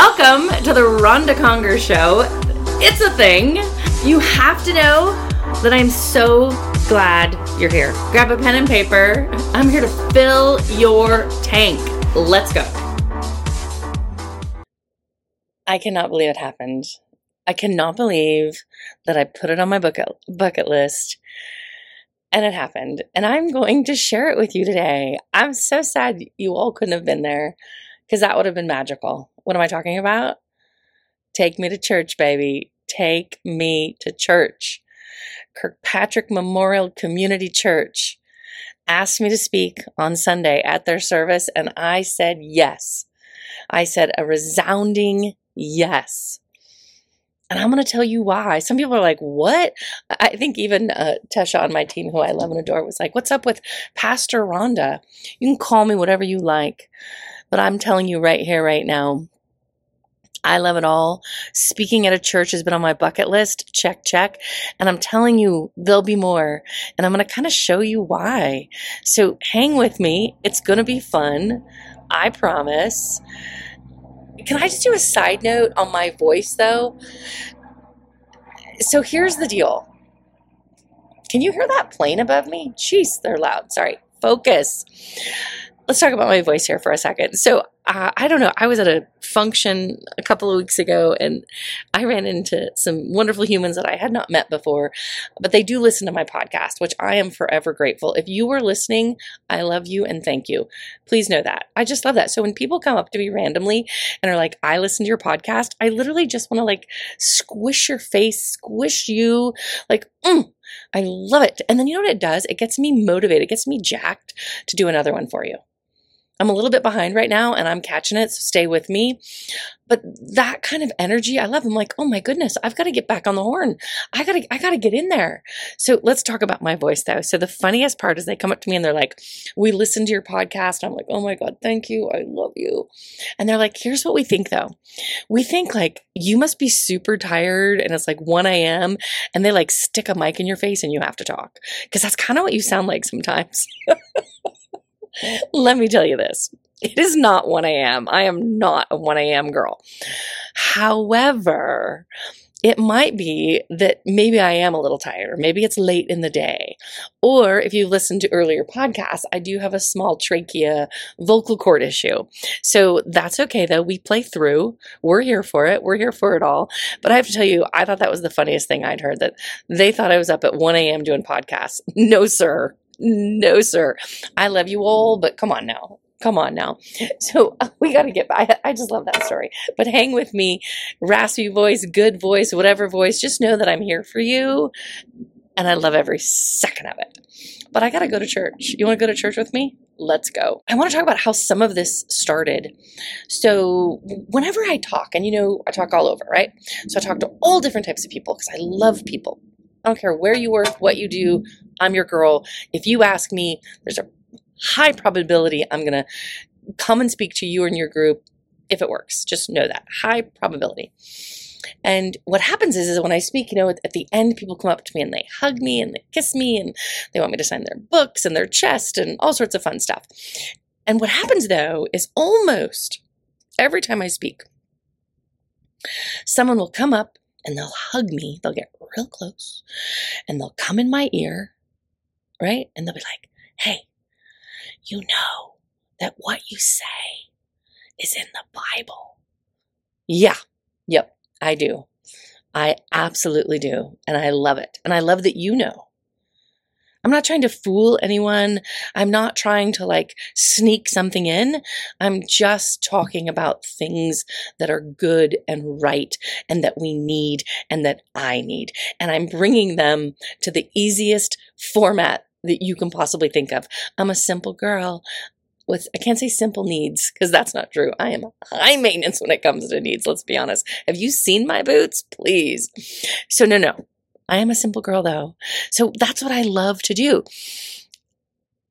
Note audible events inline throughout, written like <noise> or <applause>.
Welcome to the Ronda Conger Show. It's a thing. You have to know that I'm so glad you're here. Grab a pen and paper. I'm here to fill your tank. Let's go. I cannot believe it happened. I cannot believe that I put it on my bucket bucket list and it happened. And I'm going to share it with you today. I'm so sad you all couldn't have been there because that would have been magical. What am I talking about? Take me to church, baby. Take me to church. Kirkpatrick Memorial Community Church asked me to speak on Sunday at their service, and I said yes. I said a resounding yes. And I'm going to tell you why. Some people are like, what? I think even uh, Tesha on my team, who I love and adore, was like, what's up with Pastor Ronda? You can call me whatever you like. But I'm telling you right here, right now, I love it all. Speaking at a church has been on my bucket list. Check, check. And I'm telling you, there'll be more. And I'm going to kind of show you why. So hang with me. It's going to be fun. I promise. Can I just do a side note on my voice though? So here's the deal. Can you hear that plane above me? Jeez, they're loud. Sorry. Focus let's talk about my voice here for a second. So, uh, I don't know. I was at a function a couple of weeks ago and I ran into some wonderful humans that I had not met before, but they do listen to my podcast, which I am forever grateful. If you are listening, I love you and thank you. Please know that. I just love that. So when people come up to me randomly and are like, I listen to your podcast, I literally just want to like squish your face, squish you, like, mm, I love it. And then you know what it does? It gets me motivated, it gets me jacked to do another one for you. I'm a little bit behind right now and I'm catching it, so stay with me. But that kind of energy, I love. I'm like, oh my goodness, I've got to get back on the horn. I gotta, I gotta get in there. So let's talk about my voice though. So the funniest part is they come up to me and they're like, we listened to your podcast. I'm like, oh my God, thank you. I love you. And they're like, here's what we think though. We think like you must be super tired and it's like 1 a.m. and they like stick a mic in your face and you have to talk. Cause that's kind of what you sound like sometimes. <laughs> Let me tell you this. It is not 1 a.m. I am not a 1 a.m. girl. However, it might be that maybe I am a little tired, or maybe it's late in the day. Or if you've listened to earlier podcasts, I do have a small trachea vocal cord issue. So that's okay though. We play through. We're here for it. We're here for it all. But I have to tell you, I thought that was the funniest thing I'd heard that they thought I was up at 1 a.m. doing podcasts. <laughs> No, sir no, sir. I love you all, but come on now. Come on now. <laughs> So <laughs> we got to get I, <laughs> I just love that story. But hang with me. Raspy voice, good voice, whatever voice. Just know that I'm here for you. And I love every second of it. But I got to go to church. You want to go to church with me? Let's go. I want to talk about how some of this started. So, whenever I talk, and you know, I talk all over, right? So, I talk to all different types of people because I love people. I don't care where you work, what you do. I'm your girl. If you ask me, there's a high probability I'm going to come and speak to you and your group if it works. Just know that. High probability. And what happens is, is when I speak, you know, at, the end, people come up to me and they hug me and they kiss me and they want me to sign their books and their chest and all sorts of fun stuff. And what happens though is almost every time I speak, someone will come up and they'll hug me. They'll get real close and they'll come in my ear, right? And they'll be like, hey, you know that what you say is in the Bible. Yeah, yep, I do. I absolutely do. And I love it. And I love that you know. I'm not trying to fool anyone. I'm not trying to like sneak something in. I'm just talking about things that are good and right and that we need and that I need. And I'm bringing them to the easiest format that you can possibly think of. I'm a simple girl with I can't say simple needs because that's not true. I am high maintenance when it comes to needs, let's be honest. Have you seen my boots? Please. So no no. I am a simple girl though. So that's what I love to do.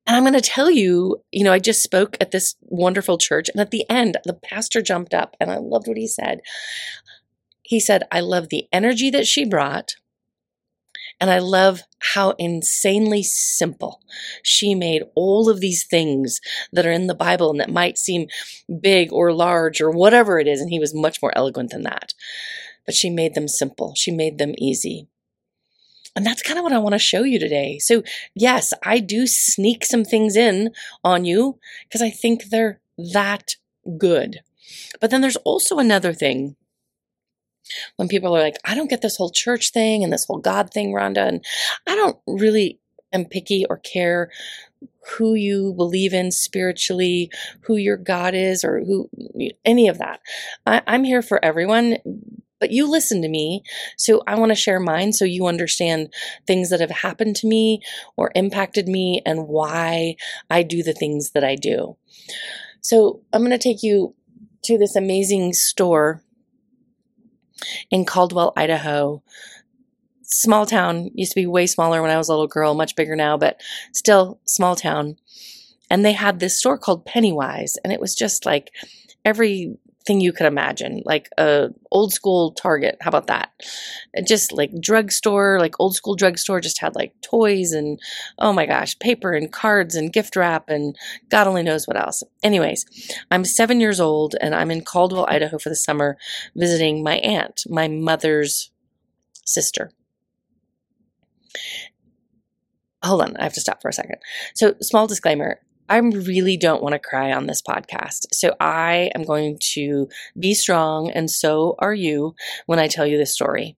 And I'm going to tell you, you know, I just spoke at this wonderful church, and at the end, the pastor jumped up and I loved what he said. He said, I love the energy that she brought, And I love how insanely simple she made all of these things that are in the Bible and that might seem big or large or whatever it is. And he was much more eloquent than that. But she made them simple, she made them easy. And that's kind of what I want to show you today. So, yes, I do sneak some things in on you because I think they're that good. But then there's also another thing when people are like, I don't get this whole church thing and this whole God thing, Ronda, and I don't really am picky or care who you believe in spiritually, who your God is, or who any of that. I, I'm here for everyone, but you listen to me. So I want to share mine so you understand things that have happened to me or impacted me and why I do the things that I do. So I'm going to take you to this amazing store in Caldwell, Idaho. Small town, used to be way smaller when I was a little girl, much bigger now, but still small town. And they had this store called Pennywise, and it was just like every thing you could imagine, like a old school Target. How about that? Just like drugstore, like old school drugstore, just had like toys and oh my gosh, paper and cards and gift wrap and God only knows what else. Anyways, I'm seven years old and I'm in Caldwell, Idaho for the summer visiting my aunt, my mother's sister hold on, I have to stop for a second. So, small disclaimer I really don't want to cry on this podcast. So I am going to be strong, and so are you when I tell you this story.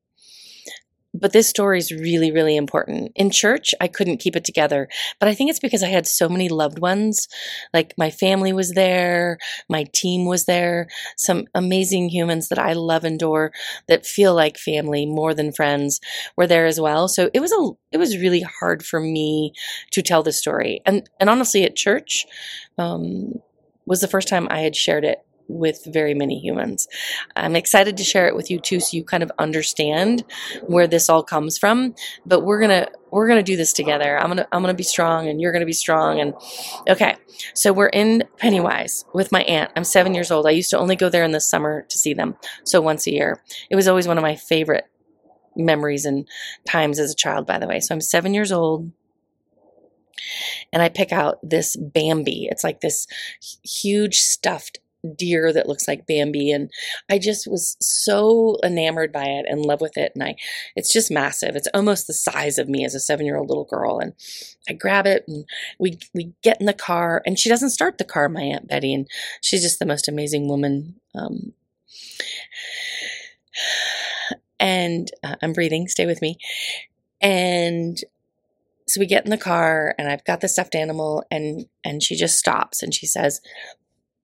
But this story is really, really important. In church, I couldn't keep it together, but I think it's because I had so many loved ones. Like my family was there, my team was there, some amazing humans that I love and adore that feel like family more than friends were there as well. So it was a, it was really hard for me to tell the story. And, and honestly, at church, um, was the first time I had shared it with very many humans. I'm excited to share it with you too so you kind of understand where this all comes from, but we're to we're to do this together. I'm to I'm to be strong and you're to be strong and okay. So we're in Pennywise with my aunt. I'm 7 years old. I used to only go there in the summer to see them. So once a year. It was always one of my favorite memories and times as a child by the way. So I'm 7 years old and I pick out this Bambi. It's like this huge stuffed deer that looks like Bambi and I just was so enamored by it and in love with it and I it's just massive. It's almost the size of me as a 7-year-old little girl and I grab it and we we get in the car and she doesn't start the car my aunt Betty and she's just the most amazing woman um, and uh, I'm breathing, stay with me. And so we get in the car and I've got the stuffed animal and and she just stops and she says,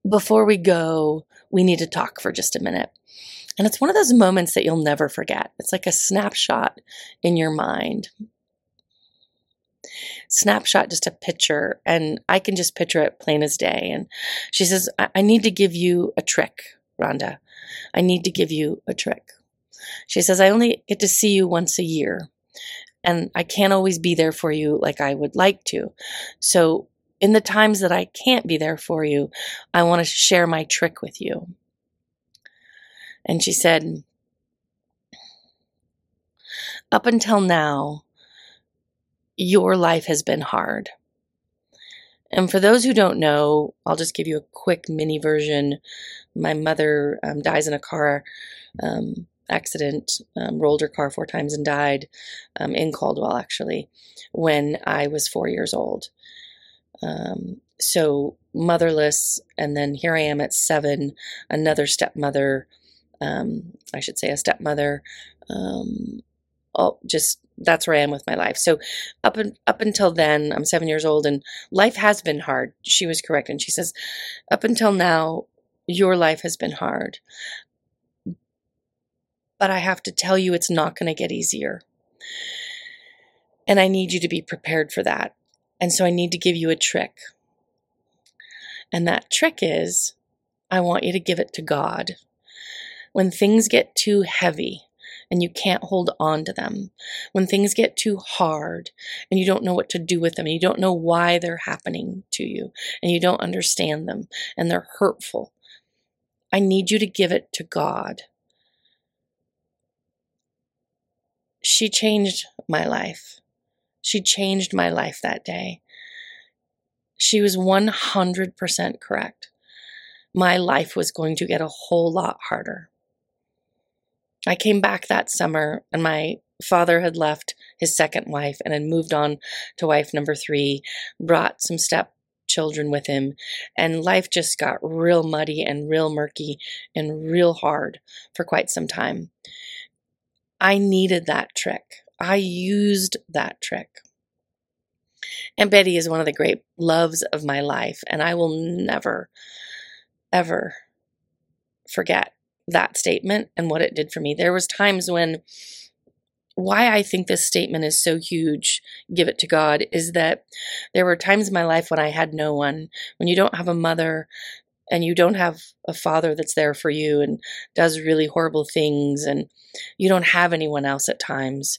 before we go, we need to talk for just a minute. And it's one of those moments that you'll never forget. It's like a snapshot in your mind. Snapshot, just a picture. And I can just picture it plain as day. And she says, I, I need to give you a trick, Ronda. I need to give you a trick. She says, I only get to see you once a year. And I can't always be there for you like I would like to. So in the times that I can't be there for you, I want to share my trick with you. And she said, Up until now, your life has been hard. And for those who don't know, I'll just give you a quick mini version. My mother um, dies in a car um, accident, um, rolled her car four times and died um, in Caldwell, actually, when I was four years old. Um, so motherless, and then here I am at seven, another stepmother, um, I should say a stepmother. Um, all just that's where I am with my life. So up and up until then, I'm seven years old, and life has been hard. She was correct, and she says, up until now, your life has been hard. But I have to tell you, it's not going to get easier. And I need you to be prepared for that. And so I need to give you a trick. And that trick is I want you to give it to God. When things get too heavy and you can't hold on to them, when things get too hard and you don't know what to do with them, and you don't know why they're happening to you, and you don't understand them, and they're hurtful, I need you to give it to God. she changed my life. She changed my life that day. She was 100% correct. My life was going to get a whole lot harder. I came back that summer and my father had left his second wife and had moved on to wife number three, brought some stepchildren with him, and life just got real muddy and real murky and real hard for quite some time. I needed that trick. I used that trick. And Betty is one of the great loves of my life, and I will never, ever forget that statement and what it did for me. There was times when why I think this statement is so huge, give it to God, is that there were times in my life when I had no one, when you don't have a mother and you don't have a father that's there for you and does really horrible things and you don't have anyone else at times.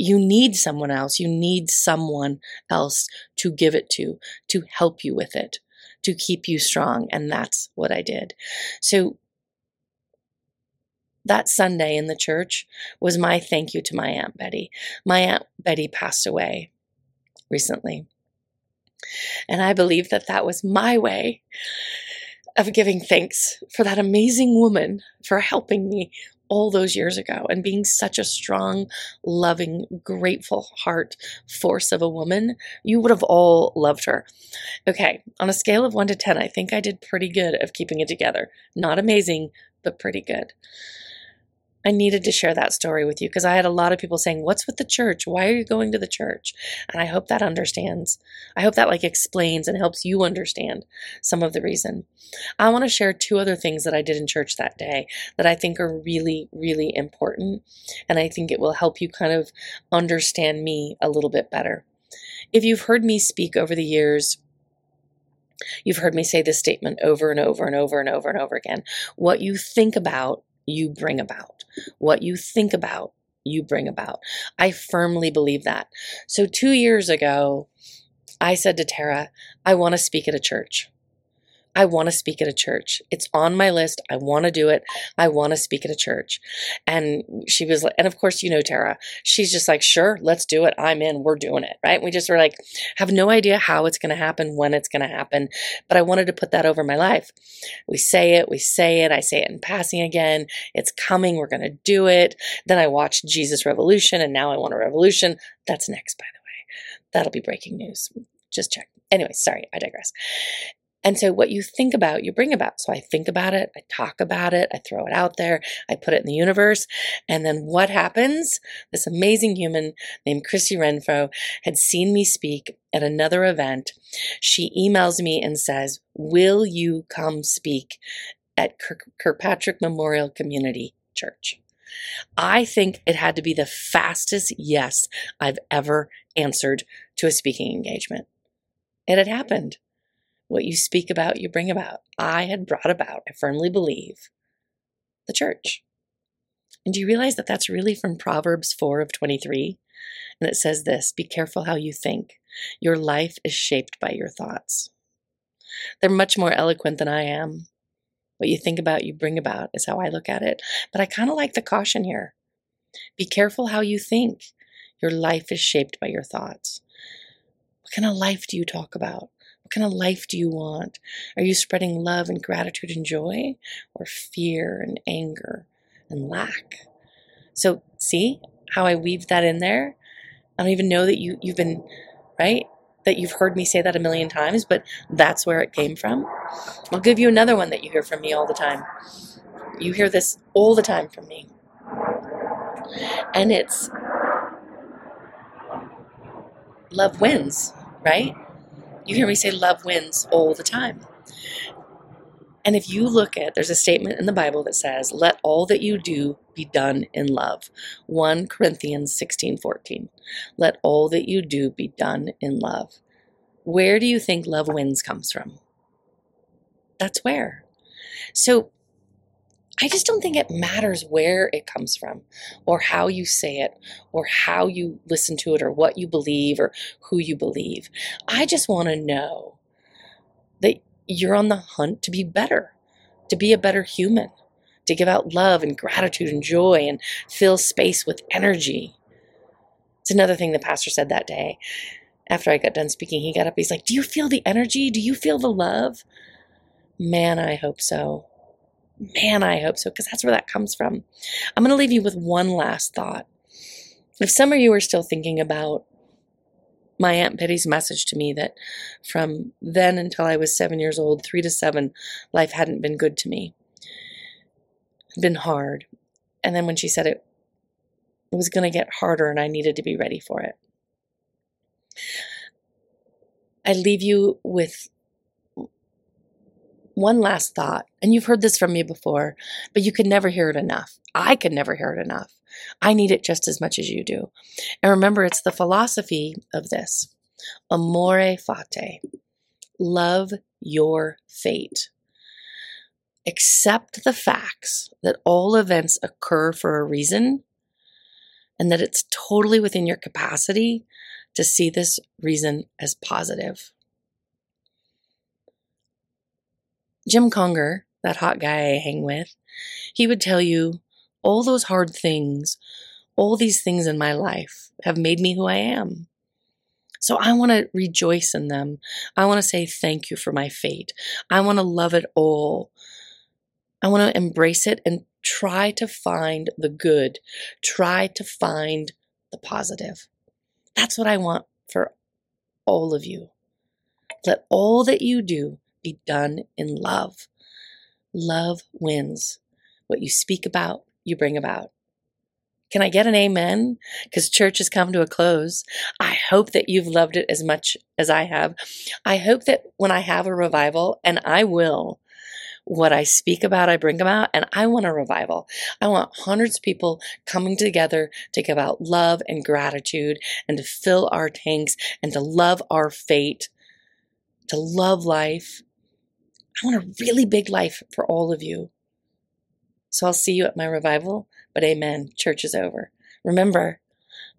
You need someone else. You need someone else to give it to, to help you with it, to keep you strong. And that's what I did. So that Sunday in the church was my thank you to my Aunt Betty. My Aunt Betty passed away recently. And I believe that that was my way of giving thanks for that amazing woman for helping me all those years ago and being such a strong, loving, grateful heart force of a woman. You would have all loved her. Okay, on a scale of one to 10, I think I did pretty good of keeping it together. Not amazing, but pretty good. I needed to share that story with you because I had a lot of people saying, What's with the church? Why are you going to the church? And I hope that understands. I hope that like explains and helps you understand some of the reason. I want to share two other things that I did in church that day that I think are really, really important. And I think it will help you kind of understand me a little bit better. If you've heard me speak over the years, You've heard me say this statement over and over and over and over and over again. What you think about you bring about. What you think about, you bring about. I firmly believe that. So, two years ago, I said to Tara, I want to speak at a church. I want to speak at a church. It's on my list. I want to do it. I want to speak at a church. And she was like, and of course, you know, Tara, she's just like, sure, let's do it. I'm in. We're doing it. Right. We just were like, have no idea how it's going to happen, when it's going to happen. But I wanted to put that over my life. We say it. We say it. I say it in passing again. It's coming. We're going to do it. Then I watched Jesus Revolution and now I want a revolution. That's next, by the way. That'll be breaking news. Just check. Anyway, sorry, I digress. And so what you think about, you bring about. So I think about it, I talk about it, I throw it out there, I put it in the universe. And then what happens? This amazing human named Kristie Renfro had seen me speak at another event. She emails me and says, Will you come speak at Kirkpatrick Memorial Community Church? I think it had to be the fastest yes I've ever answered to a speaking engagement. It had happened. What you speak about, you bring about. I had brought about, I firmly believe, the church. And do you realize that that's really from Proverbs 4 of 23? And it says this Be careful how you think. Your life is shaped by your thoughts. They're much more eloquent than I am. What you think about, you bring about, is how I look at it. But I kind of like the caution here. Be careful how you think. Your life is shaped by your thoughts. What kind of life do you talk about? What kind of life do you want? Are you spreading love and gratitude and joy, or fear and anger and lack? So, see how I weave that in there? I don't even know that you, you've been, right? That you've heard me say that a million times, but that's where it came from. I'll give you another one that you hear from me all the time. You hear this all the time from me. And it's love wins, right? You hear me say love wins all the time. And if you look at, there's a statement in the Bible that says, let all that you do be done in love. 1 Corinthians 16 14. Let all that you do be done in love. Where do you think love wins comes from? That's where. So I just don't think it matters where it comes from or how you say it or how you listen to it or what you believe or who you believe. I just want to know that you're on the hunt to be better, to be a better human, to give out love and gratitude and joy and fill space with energy. It's another thing the pastor said that day. After I got done speaking, he got up. He's like, Do you feel the energy? Do you feel the love? Man, I hope so. Man, I hope so, because that's where that comes from. I'm going to leave you with one last thought. If some of you are still thinking about my Aunt Betty's message to me that from then until I was seven years old, three to seven, life hadn't been good to me. It'd been hard. And then when she said it, it was going to get harder and I needed to be ready for it. I leave you with one last thought. And you've heard this from me before, but you can never hear it enough. I can never hear it enough. I need it just as much as you do. And remember, it's the philosophy of this amor fati. Love your fate. Accept the facts that all events occur for a reason and that it's totally within your capacity to see this reason as positive. Jim Conger, that hot guy I hang with, he would tell you all those hard things, all these things in my life have made me who I am. So I want to rejoice in them. I want to say thank you for my fate. I want to love it all. I want to embrace it and try to find the good. Try to find the positive. That's what I want for all of you. Let all that you do be done in love. Love wins. What you speak about, you bring about. Can I get an amen? Because church has come to a close. I hope that you've loved it as much as I have. I hope that when I have a revival, and I will, what I speak about, I bring about, and I want a revival. I want hundreds of people coming together to give out love and gratitude and to fill our tanks and to love our fate, to love life. I want a really big life for all of you. So I'll see you at my revival, but amen. Church is over. Remember,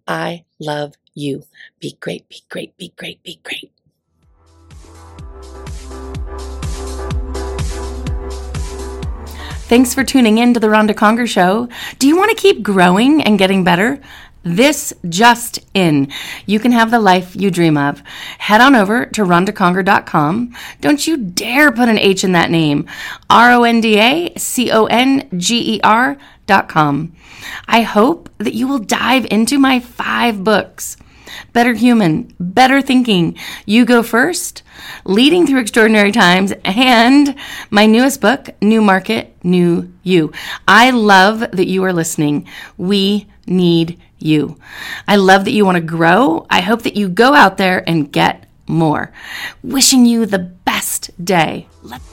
I love you. Be great, be great, be great, be great. Thanks for tuning in to the Ronda Conger Show. Do you want to keep growing and getting better? This just in. You can have the life you dream of. Head on over to rondaconger.com. Don't you dare put an H in that name. R O N D A C O N G E R.com. I hope that you will dive into my five books. Better Human, Better Thinking, You Go First, Leading Through Extraordinary Times, and my newest book, New Market, New You. I love that you are listening. We need you. I love that you want to grow. I hope that you go out there and get more. Wishing you the best day. Let's